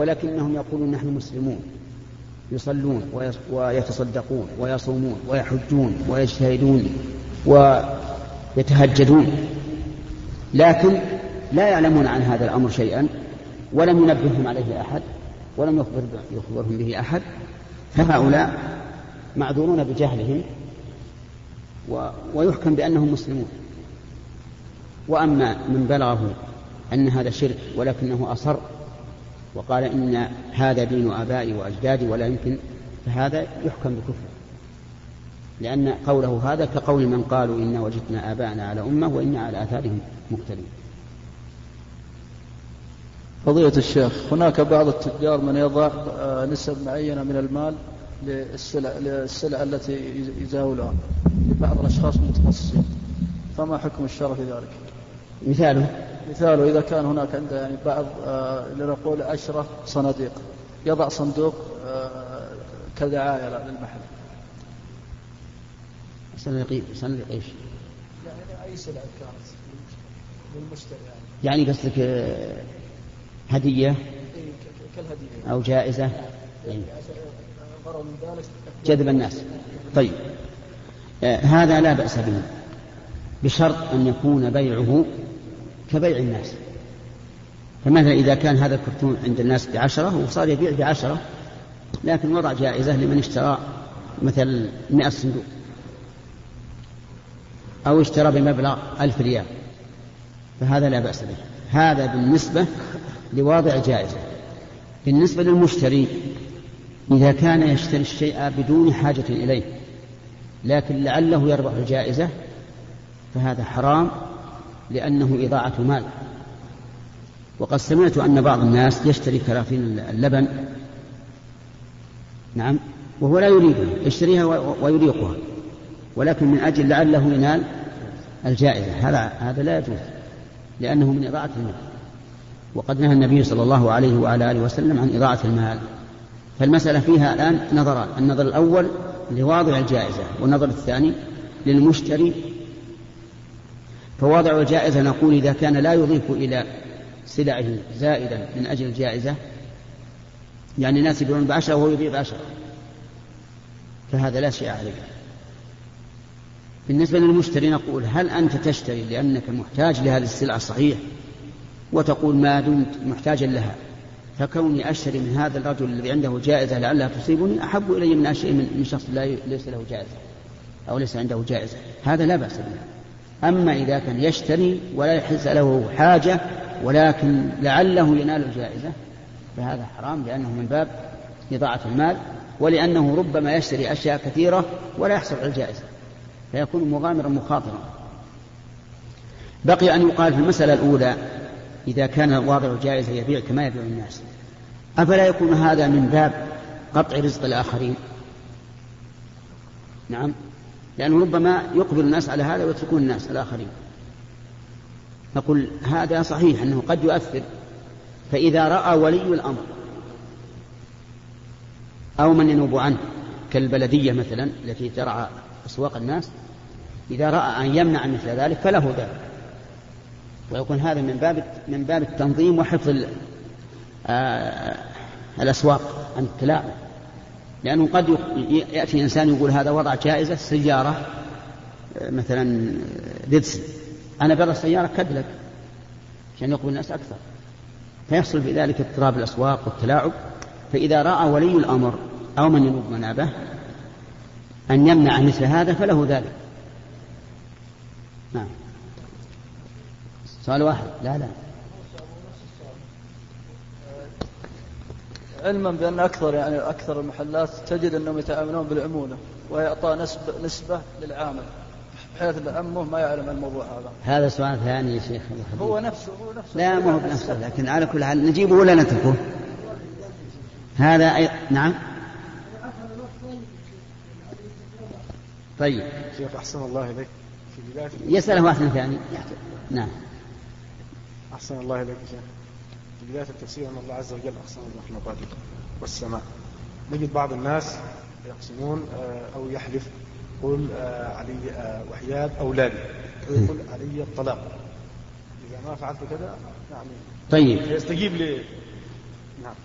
ولكنهم يقولون نحن مسلمون. يصلون ويتصدقون ويصومون ويحجون ويجتهدون ويتهجدون. لكن لا يعلمون عن هذا الأمر شيئا ولم ينبههم عليه أحد ولم يخبر يخبرهم به أحد. فهؤلاء معذورون بجهلهم ويحكم بأنهم مسلمون. وأما من بلغه أن هذا شرك ولكنه أصر وقال إن هذا دين آبائي وأجدادي ولا يمكن فهذا يحكم بكفر لأن قوله هذا كقول من قالوا إنا وجدنا آباءنا على أمة وإنا على آثارهم مقتدون. فضيلة الشيخ هناك بعض التجار من يضع آه، نسب معينة من المال للسلع, للسلع التي يزاولها لبعض الأشخاص المتخصصين. فما حكم الشرع في ذلك؟ مثاله؟ مثاله إذا كان هناك عنده يعني بعض آه، لنقول عشرة صناديق. يضع صندوق آه، كدعاية للمحل. صناديق صناديق إيش؟ يعني أي سلعة كانت للمشتري يعني. يعني قصدك آه، هدية؟ كالهدية. أو جائزة؟ يعني جذب الناس. طيب. آه هذا لا بأس به. بشرط أن يكون بيعه كبيع الناس. فمثلا إذا كان هذا الكرتون عند الناس بعشرة وصار يبيع بعشرة لكن وضع جائزة لمن اشترى مثل مئة صندوق. أو اشترى بمبلغ ألف ريال. فهذا لا بأس به. هذا بالنسبة لواضع جائزة. بالنسبة للمشتري إذا كان يشتري الشيء بدون حاجة إليه لكن لعله يربح الجائزة فهذا حرام. لأنه إضاعة مال. وقد سمعت أن بعض الناس يشتري كراتين اللبن نعم وهو لا يريدها يشتريها ويريقها. ولكن من أجل لعله ينال الجائزة. هذا هذا لا يجوز لأنه من إضاعة المال. وقد نهى النبي صلى الله عليه وعلى آله وسلم عن إضاعة المال. فالمسألة فيها الآن نظران النظر الأول لواضع الجائزة والنظر الثاني للمشتري فواضع الجائزة نقول إذا كان لا يضيف إلى سلعه زائدا من أجل الجائزة يعني الناس يبيعون بعشرة وهو يبيع بعشرة فهذا لا شيء عليه. بالنسبة للمشتري نقول هل أنت تشتري لأنك محتاج لهذه السلعة؟ صحيح. وتقول ما دمت محتاجا لها. فكوني أشتري من هذا الرجل الذي عنده جائزة لعلها تصيبني أحب إلي من أشتري من شخص لا ليس له جائزة أو ليس عنده جائزة. هذا لا بأس به. أما إذا كان يشتري ولا يحس له حاجة ولكن لعله ينال الجائزة فهذا حرام لأنه من باب إضاعة المال ولأنه ربما يشتري أشياء كثيرة ولا يحصل على الجائزة فيكون مغامرا مخاطرا. بقي أن يقال في المسألة الأولى إذا كان واضع الجائزة يبيع كما يبيع الناس. أفلا يكون هذا من باب قطع رزق الآخرين؟ نعم. لأنه ربما يقبل الناس على هذا ويتركون الناس الآخرين. نقول هذا صحيح أنه قد يؤثر. فإذا رأى ولي الأمر أو من ينوب عنه كالبلدية مثلا التي ترعى أسواق الناس إذا رأى أن يمنع مثل ذلك فله ذلك. ويكون هذا من باب من باب التنظيم وحفظ آه، الأسواق عن التلاعب. لأنه قد يأتي إنسان يقول هذا وضع جائزة سيارة آه، مثلا ديدسن أنا برا السيارة كدلك عشان يقبل الناس أكثر. فيحصل في ذلك اضطراب الأسواق والتلاعب. فإذا رأى ولي الأمر أو من ينوب منابه أن يمنع مثل هذا فله ذلك. نعم. سؤال واحد. لا لا. علما بأن أكثر يعني أكثر المحلات تجد أنهم يتعاملون بالعمولة ويعطى نسبة, نسبة للعامل بحيث عمه ما يعلم الموضوع هذا. هذا سؤال ثاني يا شيخ هو نفسه هو نفسه. لا ما هو بنفسه لكن على كل حال نجيبه ولا نتركه؟ هذا أي... نعم. طيب. شيخ أحسن الله إليك. في بداية يسأله واحد ثاني. نعم. أحسن الله إليك شيخ. في بداية التفسير أن الله عز وجل أقسم بالرحمة والسماء. نجد بعض الناس يقسمون آه، أو يحلف يقول آه، علي آه، وحياد أولادي. ويقول علي الطلاق. إذا ما فعلت كذا يعني طيب. يستجيب لي.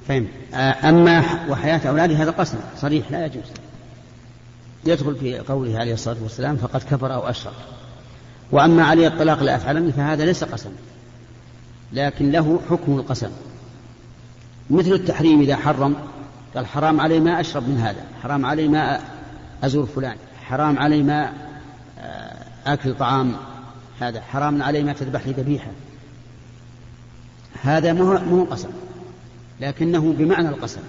فهم. آه، أما وحياة أولاده هذا قسم. صريح لا يجوز. يدخل في قوله عليه الصلاة والسلام فقد كفر أو أشرك. وأما عليه الطلاق لا أفعلن فهذا ليس قسم. لكن له حكم القسم. مثل التحريم إذا حرم قال حرام علي ما أشرب من هذا حرام علي ما أزور فلان حرام علي ما آه، آكل طعام هذا حرام علي ما تذبح لي ذبيحة. هذا مو قسم لكنه بمعنى القسم.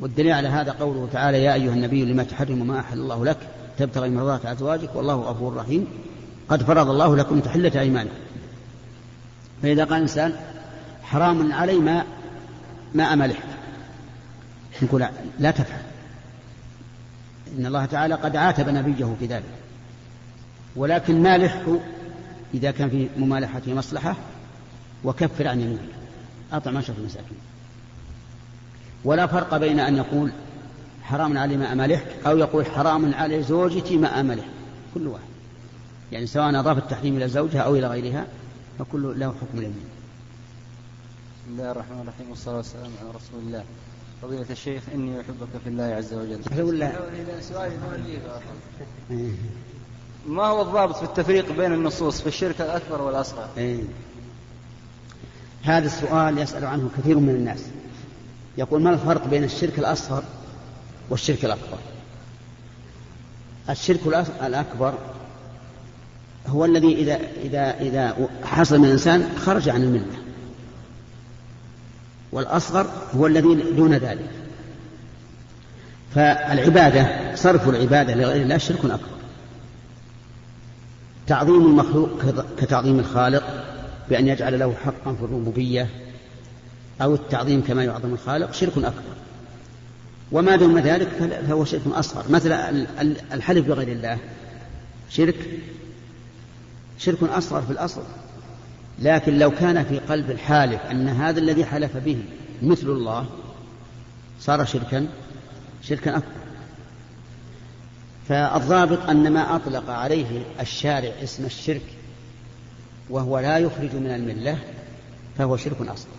والدليل على هذا قوله تعالى يا أيها النبي لما تحرم ما أحل الله لك تبتغي مرضات أزواجك والله غفور رحيم. قد فرض الله لكم تحلة أيمانكم. فإذا قال الإنسان حرام علي ما ما أملح. نقول لا تفعل. إن الله تعالى قد عاتب نبيه في ذلك. ولكن مالحه إذا كان في ممالحته مصلحة وكفر عن يمينك أطعم عشرة المساكين. ولا فرق بين أن يقول حرام علي ما أملحك أو يقول حرام علي زوجتي ما أملح. كل واحد. يعني سواء أضاف التحريم إلى زوجها أو إلى غيرها فكل له حكم اليمين بسم الله الرحمن الرحيم والصلاة والسلام على رسول الله. فضيلة الشيخ إني أحبك في الله عز وجل. ولا ما هو الضابط في التفريق بين النصوص في الشرك الأكبر والأصغر؟ إيه. هذا السؤال يسأل عنه كثير من الناس. يقول ما الفرق بين الشرك الأصغر والشرك الأكبر؟ الشرك الأكبر هو الذي إذا إذا إذا حصل من الإنسان خرج عن الملة. والأصغر هو الذي دون ذلك. فالعبادة صرف العبادة لغير الله شرك أكبر. تعظيم المخلوق كتعظيم الخالق بأن يجعل له حقا في الربوبية أو التعظيم كما يعظم الخالق شرك أكبر. وما دون ذلك فهو شرك أصغر. مثل الحلف بغير الله شرك شرك أصغر في الأصل. لكن لو كان في قلب الحالف أن هذا الذي حلف به مثل الله صار شركا شركا أكبر. فالضابط أن ما أطلق عليه الشارع اسم الشرك وهو لا يخرج من الملة فهو شرك أصغر.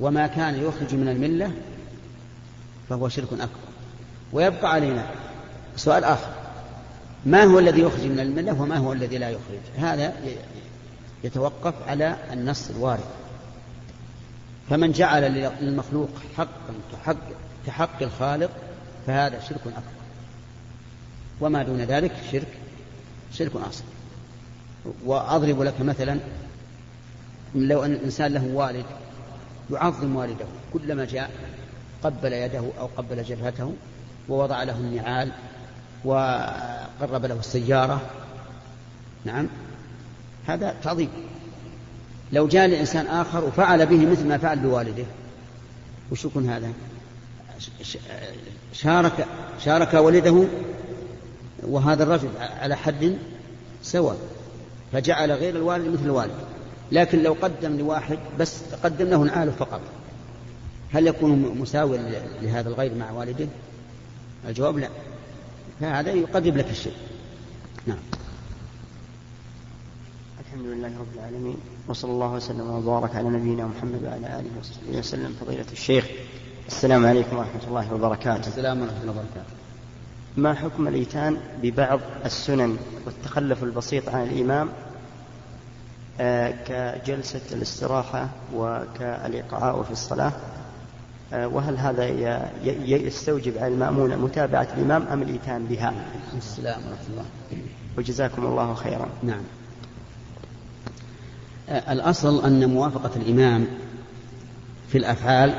وما كان يخرج من الملة فهو شرك أكبر. ويبقى علينا سؤال آخر. ما هو الذي يخرج من الملة وما هو الذي لا يخرج؟ هذا يتوقف على النص الوارد. فمن جعل للمخلوق حقا كحق, كحق الخالق فهذا شرك أكبر. وما دون ذلك شرك شرك أصغر وأضرب لك مثلا لو أن الإنسان له والد يعظم والده كلما جاء قبل يده أو قبل جبهته ووضع له النعال وقرب له السيارة. نعم. هذا تعظيم. لو جاء لإنسان آخر وفعل به مثل ما فعل بوالده. وش يكون هذا؟ شارك شارك والده وهذا الرجل على حد سواء. فجعل غير الوالد مثل الوالد. لكن لو قدم لواحد بس قدم له نعاله فقط. هل يكون مساوي لهذا الغير مع والده؟ الجواب لا. فهذا يقرب لك الشيء. نعم. الحمد لله رب العالمين وصلى الله وسلم وبارك على نبينا محمد وعلى آله وصحبه وسلم. فضيلة الشيخ السلام عليكم ورحمة الله وبركاته. السلام ورحمة الله وبركاته. ما حكم الإيتان ببعض السنن والتخلف البسيط عن الإمام آه، كجلسة الاستراحة وكالإقعاء في الصلاة؟ وهل هذا يستوجب على المأمون متابعة الإمام أم الإيتان بها؟ السلام ورحمة الله. وجزاكم الله خيرا. نعم. آه، الأصل أن موافقة الإمام في الأفعال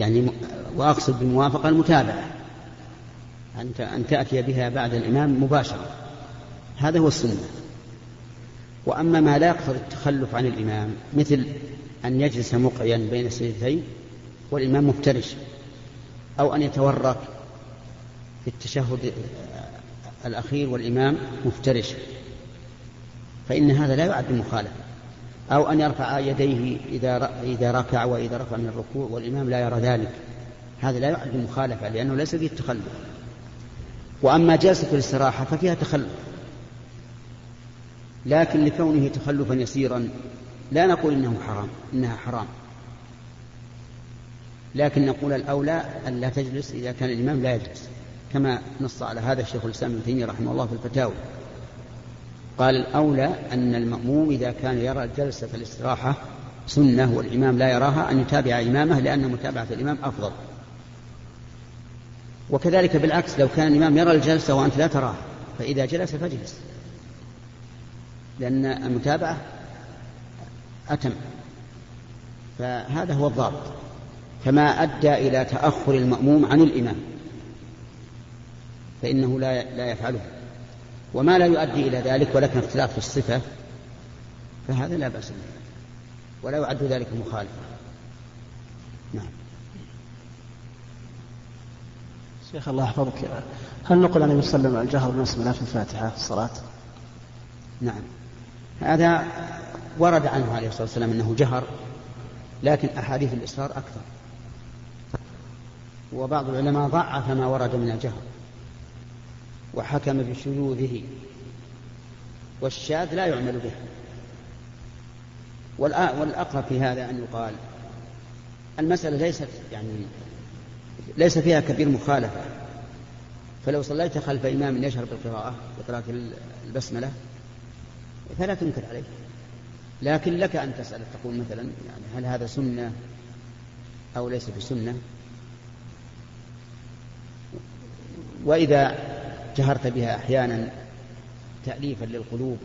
يعني وأقصد بالموافقة المتابعة أنت أن تأتي بها بعد الإمام مباشرة. هذا هو السنة. وأما ما لا يقتضي التخلف عن الإمام مثل أن يجلس مقعيا بين السجدتين والإمام مفترش أو أن يتورط في التشهد الأخير والإمام مفترش فإن هذا لا يعد مخالفة. أو أن يرفع يديه إذا إذا ركع وإذا رفع من الركوع والإمام لا يرى ذلك. هذا لا يعد مخالفة لأنه ليس فيه التخلف. وأما جلسة الاستراحة ففيها تخلف. لكن لكونه تخلفا يسيرا لا نقول إنه حرام إنها حرام. لكن نقول الأولى أن لا تجلس إذا كان الإمام لا يجلس كما نص على هذا الشيخ الإسلام ابن تيمية رحمه الله في الفتاوى. قال الأولى أن المأموم إذا كان يرى جلسة الاستراحة سنة والإمام لا يراها أن يتابع إمامه لأن متابعة الإمام أفضل. وكذلك بالعكس لو كان الإمام يرى الجلسة وأنت لا تراها فإذا جلس فاجلس. لأن المتابعة أتم. فهذا هو الضابط. كما أدى إلى تأخر المأموم عن الإمام. فإنه لا لا يفعله. وما لا يؤدي إلى ذلك ولكن اختلاف في الصفة فهذا لا بأس به. ولا يعد ذلك مخالفة. نعم. شيخ الله يحفظك. هل نقول أن يسلم الجهر بسم الله في الفاتحة في الصلاة؟ نعم. هذا ورد عنه عليه الصلاة والسلام أنه جهر لكن أحاديث الإصرار أكثر. وبعض العلماء ضعف ما ورد من الجهر وحكم بشذوذه والشاذ لا يعمل به. والأقرب في هذا أن يقال المسألة ليست يعني ليس فيها كبير مخالفة. فلو صليت خلف إمام يشهر بالقراءة بقراءة البسملة فلا تنكر عليه. لكن لك أن تسأل تقول مثلا يعني هل هذا سنة أو ليس بسنة؟ وإذا جهرت بها أحيانا تأليفا للقلوب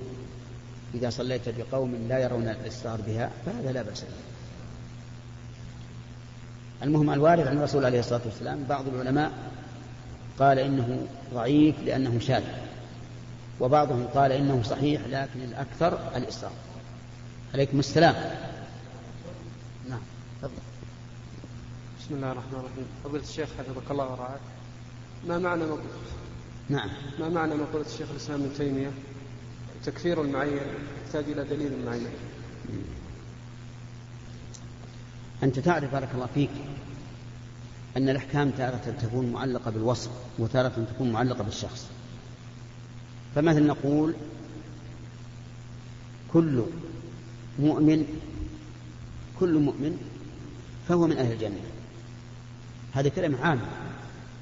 إذا صليت بقوم لا يرون الإصرار بها فهذا لا بأس به. المهم الوارد عن الرسول عليه الصلاة والسلام بعض العلماء قال إنه ضعيف لأنه شاذ وبعضهم قال إنه صحيح لكن الأكثر الإصرار عليكم السلام. نعم. تفضل بسم الله الرحمن الرحيم. فضيلة الشيخ حفظك الله ورعاك. ما معنى مقولة نعم. ما معنى مقولة الشيخ الإسلام ابن تيمية؟ تكفير المعين يحتاج إلى دليل معين. أنت تعرف بارك الله فيك أن الأحكام تارة تكون معلقة بالوصف وتارة تكون معلقة بالشخص. فمثلا نقول كل مؤمن كل مؤمن فهو من أهل الجنة. هذا كلمة عامة.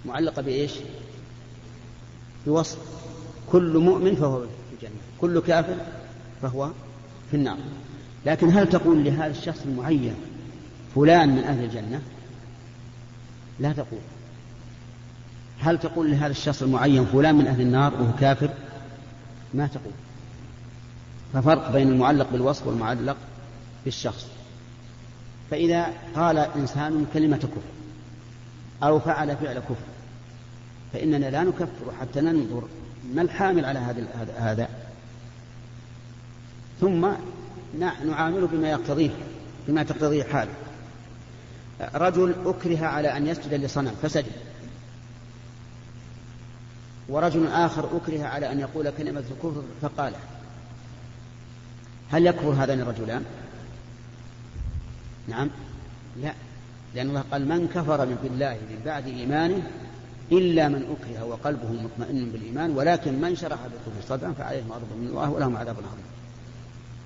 معلقة بإيش؟ بوصف. كل مؤمن فهو في الجنة. كل كافر فهو في النار. لكن هل تقول لهذا الشخص المعين فلان من أهل الجنة؟ لا تقول. هل تقول لهذا الشخص المعين فلان من أهل النار وهو كافر؟ ما تقول. ففرق بين المعلق بالوصف والمعلق بالشخص. فإذا قال إنسان كلمة كفر أو فعل فعل كفر فإننا لا نكفر حتى ننظر ما الحامل على هذا هذا ثم نعامله بما يقتضيه بما تقتضيه حاله رجل أكره على أن يسجد لصنم فسجد. ورجل آخر أكره على أن يقول كلمة الكفر فقالها هل يكفر هذان الرجلان؟ نعم. لا. لأن الله قال من كفر من بالله من بعد إيمانه إلا من أكره وقلبه مطمئن بالإيمان ولكن من شرح بالكفر صدرا فعليهم غضب من الله ولهم عذاب عظيم.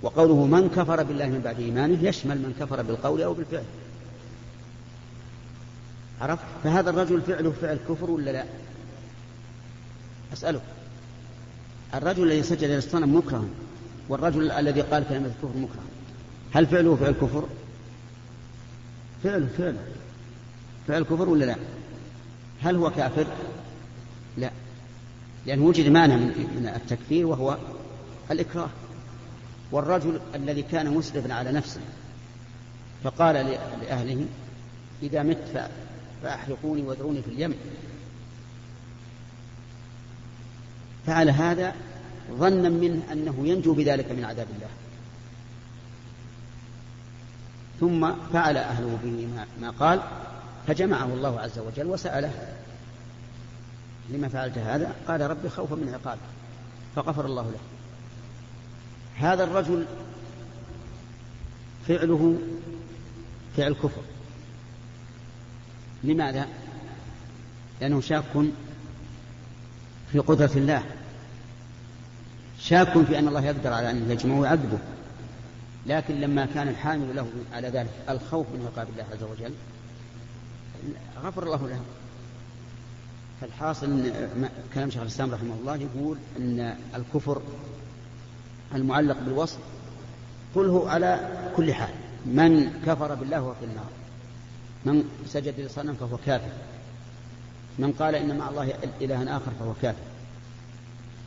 وقوله من كفر بالله من بعد إيمانه يشمل من كفر بالقول أو بالفعل. عرفت؟ فهذا الرجل فعله فعل كفر ولا لا؟ أسألك. الرجل الذي سجد للصنم مكره والرجل الذي قال كلمة الكفر مكره هل فعله فعل كفر؟ فعله فعله. فعل كفر ولا لا؟ هل هو كافر؟ لا. لأنه وجد مانع من التكفير وهو الإكراه. والرجل الذي كان مسرفا على نفسه فقال لأهله إذا مت فأحرقوني وادعوني في اليم فعل هذا ظنا منه أنه ينجو بذلك من عذاب الله. ثم فعل أهله به ما قال فجمعه الله عز وجل وسأله لما فعلت هذا قال ربي خوفا من عقابه فغفر الله له. هذا الرجل فعله فعل كفر. لماذا؟ لأنه شاك في قدرة الله. شاك في أن الله يقدر على أن يجمعه ويعذبه. لكن لما كان الحامل له على ذلك الخوف من عقاب الله عز وجل غفر الله لهم فالحاصل إن كلام شيخ الإسلام رحمه الله يقول إن الكفر المعلق بالوصف قله على كل حال. من كفر بالله وفي النار من سجد لصنم فهو كافر. من قال إن مع الله إلها آخر فهو كافر.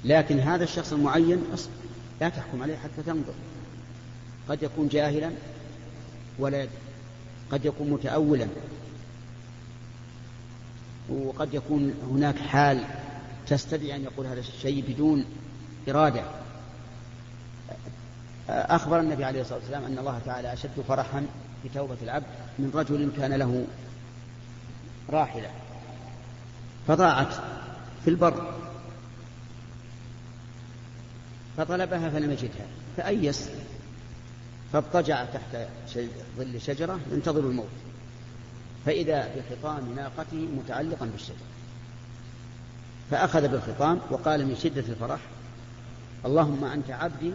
لكن هذا الشخص المعين لا تحكم عليه حتى تنظر. قد يكون جاهلا ولا قد يكون متأولا وقد يكون هناك حال تستدعي أن يقول هذا الشيء بدون إرادة. أخبر النبي عليه الصلاة والسلام أن الله تعالى أشد فرحا بتوبة العبد من رجل كان له راحلة فضاعت في البر. فطلبها فلم يجدها. فأيس فاضطجع تحت ظل شجرة ينتظر الموت. فإذا بخطام ناقته متعلقا بالشجرة فأخذ بالخطام وقال من شدة الفرح اللهم أنت عبدي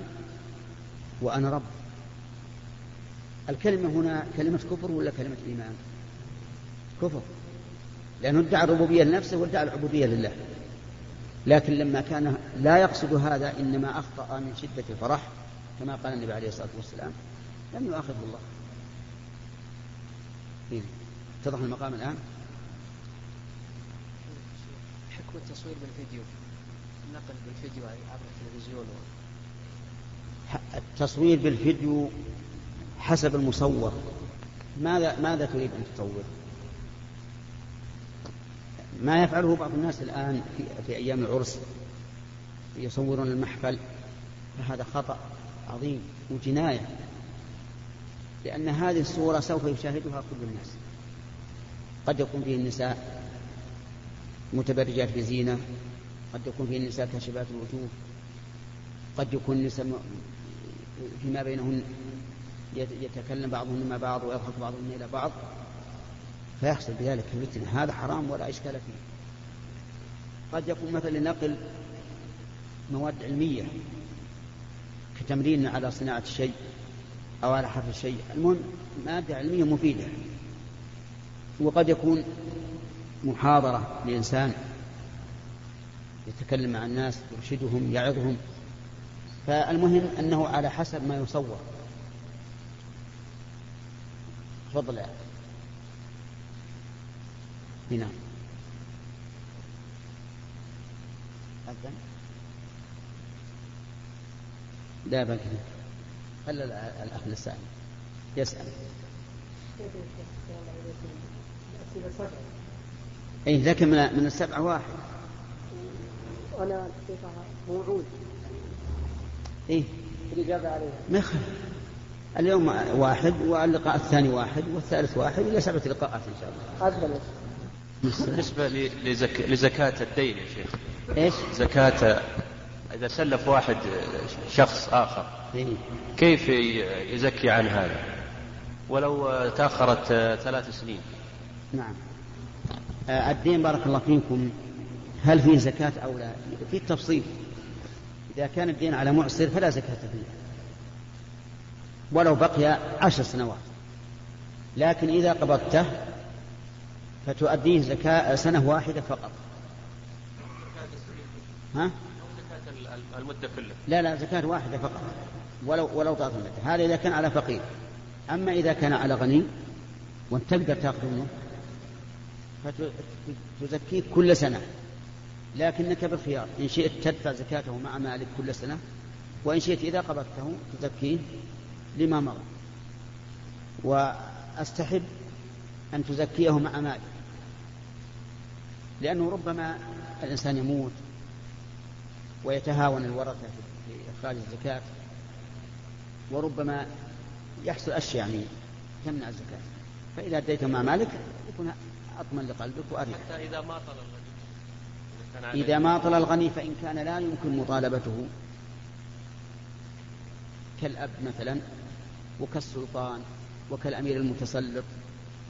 وأنا رب. الكلمة هنا كلمة كفر ولا كلمة إيمان؟ كفر. لأنه ادعى الربوبية لنفسه وادعى العبودية لله. لكن لما كان لا يقصد هذا إنما أخطأ من شدة الفرح كما قال النبي عليه الصلاة والسلام لم يؤاخذه الله. اتضح المقام الآن. حكم التصوير بالفيديو. النقل بالفيديو عبر التلفزيون. التصوير بالفيديو حسب المصور. ماذا ماذا تريد أن تصور؟ ما يفعله بعض الناس الآن في, في أيام العرس. يصورون المحفل. فهذا خطأ عظيم وجناية. لأن هذه الصورة سوف يشاهدها كل الناس. قد يكون فيه النساء متبرجات بزينة قد يكون فيه النساء كاشفات الوجوه قد يكون النساء فيما بينهن يتكلم بعضهن مع بعض ويضحك بعضهن إلى بعض. فيحصل بذلك الفتنة. هذا حرام ولا إشكال فيه. قد يكون مثلا لنقل مواد علمية كتمرين على صناعة الشيء أو على حفظ الشيء. المهم مادة علمية مفيدة. وقد يكون محاضرة لإنسان يتكلم مع الناس يرشدهم يعظهم. فالمهم أنه على حسب ما يصور. تفضل يا نعم أذن لا بل خلى الأخ السائل يسأل. إيه لكن من السبعة واحد. أنا موعود إيه. الإجابة عليها. ما اليوم واحد واللقاء الثاني واحد والثالث واحد إلى سبعة لقاءات إن شاء الله. بالنسبة لزك... لزكاة الدين يا شيخ. إيش؟ زكاة إذا سلف واحد شخص آخر إيه؟ كيف يزكي عن هذا؟ ولو تأخرت ثلاث سنين. نعم. آه، الدين بارك الله فيكم هل فيه زكاة أو لا؟ في تفصيل إذا كان الدين على معسر فلا زكاة فيه. ولو بقي عشر سنوات. لكن إذا قبضته فتؤديه زكاة سنة واحدة فقط. ها؟ المدة كلها لا لا زكاة واحدة فقط. ولو ولو طالت المدة هذا إذا كان على فقير. أما إذا كان على غني وأنت تقدر تأخذ منه فتزكيه كل سنة. لكنك بالخيار إن شئت تدفع زكاته مع مالك كل سنة وإن شئت إذا قبضته تزكيه لما مضى. وأستحب أن تزكيه مع مالك لأنه ربما الإنسان يموت ويتهاون الورثة في إخراج الزكاة وربما يحصل أشياء يعني تمنع الزكاة. فإذا أديته مع مالك يكون أطمن لقلبك وأريح. حتى إذا ما طلب إذا ما طل الغني فإن كان لا يمكن مطالبته. كالأب مثلا وكالسلطان وكالأمير المتسلط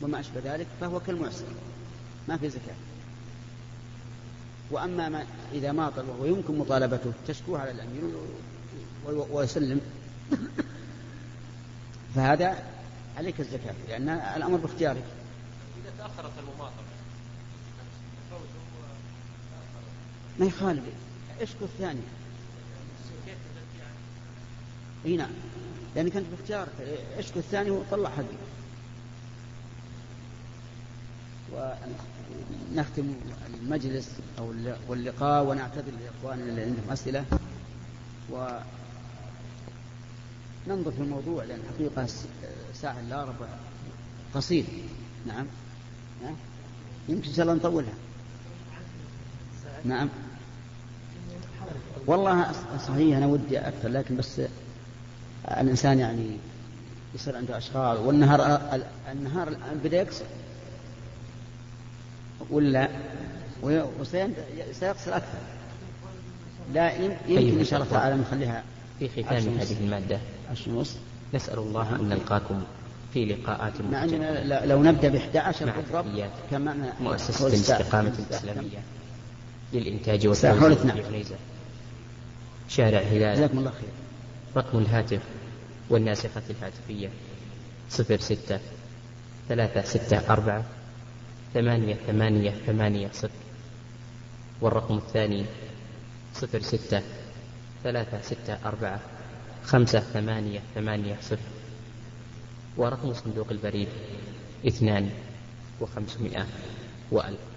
وما أشبه ذلك فهو كالمعسر. ما في زكاة. وأما ما إذا ما طل وهو يمكن مطالبته تشكوه على الأمير ويسلم. فهذا عليك الزكاة لأن الأمر باختيارك. تأخرت المماطلة. ما يخالف اشكو الثانية إي نعم. لأنك أنت باختيارك اشكو الثاني وطلع حقي. ونختم المجلس أو الل- واللقاء ونعتذر لإخواننا اللي عندهم أسئلة. وننظر في الموضوع لأن الحقيقة س- ساعة إلا ربع قصير. نعم. ها؟ يمكن إن شاء الله نطولها. نعم. والله صحيح أنا ودي أكثر لكن بس الإنسان يعني يصير عنده أشغال والنهار ال- النهار الآن بدأ يقصر ولا؟ وي- وسين- سيقصر أكثر. لا يم- يمكن أيها إن شاء الله. تعالى نخليها في ختام. هذه المادة. عشر نسأل الله أن نلقاكم في لقاءات مع ل- لو نبدأ ب 11 مع بالضبط كمان مؤسسة. الاستقامة؟ الإسلامية للإنتاج والتوزيع عنيزة شارع هلال. جزاكم الله خير. رقم الهاتف والناسخة الهاتفية صفر ستة ثلاثة ستة أربعة ثمانية ثمانية ثمانية صفر. والرقم الثاني صفر ستة ثلاثة ستة أربعة خمسة ثمانية ثمانية صفر. ورقم صندوق البريد اثنان وخمسمائة وألف.